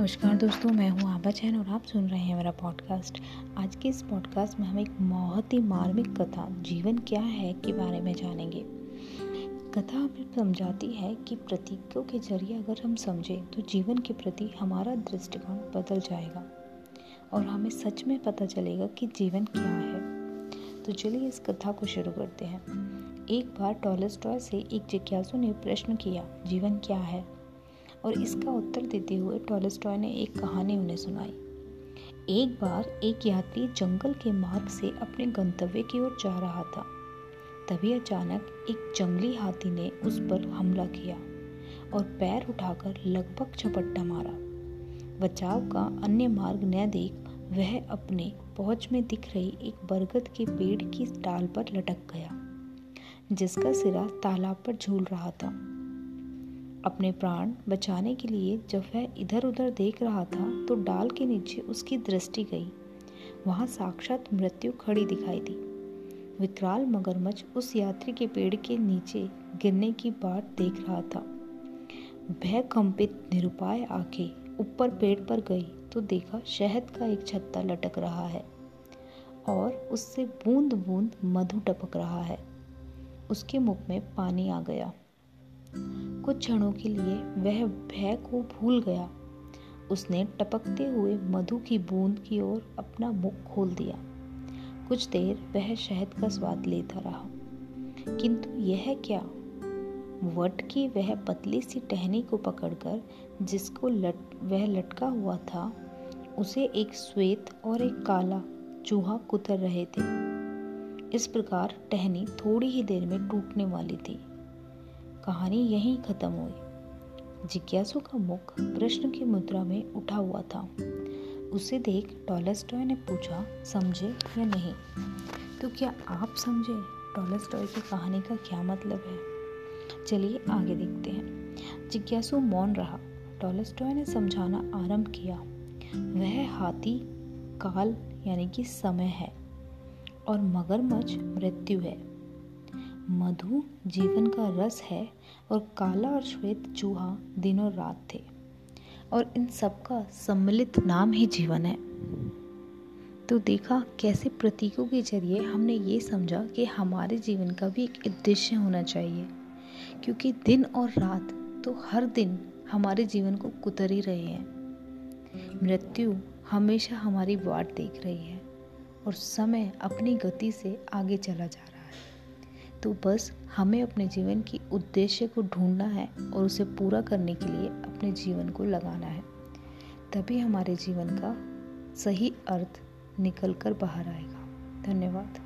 नमस्कार दोस्तों, मैं हूँ आबा चैन और आप सुन रहे हैं मेरा पॉडकास्ट आज के इस पॉडकास्ट में हम एक बहुत ही मार्मिक कथा, जीवन क्या है, के बारे में जानेंगे। कथा हमें समझाती है कि प्रतीकों के ज़रिए अगर हम समझें तो जीवन के प्रति हमारा दृष्टिकोण बदल जाएगा और हमें सच में पता चलेगा कि जीवन क्या है। तो चलिए इस कथा को शुरू करते हैं। एक बार टॉलस्टॉय से एक जिज्ञासु ने प्रश्न किया, जीवन क्या है? और इसका उत्तर देते हुए टॉलस्टॉय ने एक कहानी उन्हें सुनाई। एक बार एक यात्री जंगल के मार्ग से अपने गंतव्य की ओर जा रहा था। तभी अचानक एक जंगली हाथी ने उस पर हमला किया और पैर उठाकर लगभग झपट्टा मारा। बचाव का अन्य मार्ग न देख वह अपने पहुँच में दिख रही एक बरगद के पेड़ की डाल पर लटक गया, जिसका सिरा तालाब पर झूल रहा था। अपने प्राण बचाने के लिए जब वह इधर उधर देख रहा था तो डाल के नीचे उसकी दृष्टि गई। वहाँ साक्षात मृत्यु खड़ी दिखाई दी। विकराल मगरमच्छ उस यात्री के पेड़ के नीचे गिरने की बाट देख रहा था। भय कंपित, निरुपाय आँखें ऊपर पेड़ पर गई तो देखा शहद का एक छत्ता लटक रहा है और उससे बूंद बूंद मधु टपक रहा है। उसके मुख में पानी आ गया। कुछ क्षणों के लिए वह भय को भूल गया। उसने टपकते हुए मधु की बूंद की ओर अपना मुख खोल दिया। कुछ देर वह शहद का स्वाद लेता रहा। किंतु यह क्या? वट की वह पतली सी टहनी को पकड़कर जिसको लट, वह लटका हुआ था, उसे एक श्वेत और एक काला चूहा कुतर रहे थे। इस प्रकार टहनी थोड़ी ही देर में टूटने वाली थी। कहानी यहीं खत्म हुई। जिज्ञासु का मुख प्रश्न की मुद्रा में उठा हुआ था। उसे देख टॉलस्टॉय ने पूछा, समझे या नहीं? तो क्या आप समझे? टॉलस्टॉय की कहानी का क्या मतलब है? चलिए आगे देखते हैं। जिज्ञासु मौन रहा। टॉलस्टॉय ने समझाना आरंभ किया। वह हाथी, काल, यानी कि समय है, और मगरमच्छ मृत्यु है। मधु जीवन का रस है और काला और श्वेत चूहा दिनों रात थे। और इन सब का सम्मिलित नाम ही जीवन है। तो देखा कैसे प्रतीकों के ज़रिए हमने ये समझा कि हमारे जीवन का भी एक उद्देश्य होना चाहिए। क्योंकि दिन और रात तो हर दिन हमारे जीवन को कुतर ही रहे हैं। मृत्यु हमेशा हमारी वाट देख रही है और समय अपनी गति से आगे चला जा रहा है। तो बस हमें अपने जीवन की उद्देश्य को ढूंढना है और उसे पूरा करने के लिए अपने जीवन को लगाना है। तभी हमारे जीवन का सही अर्थ निकल कर बाहर आएगा। धन्यवाद।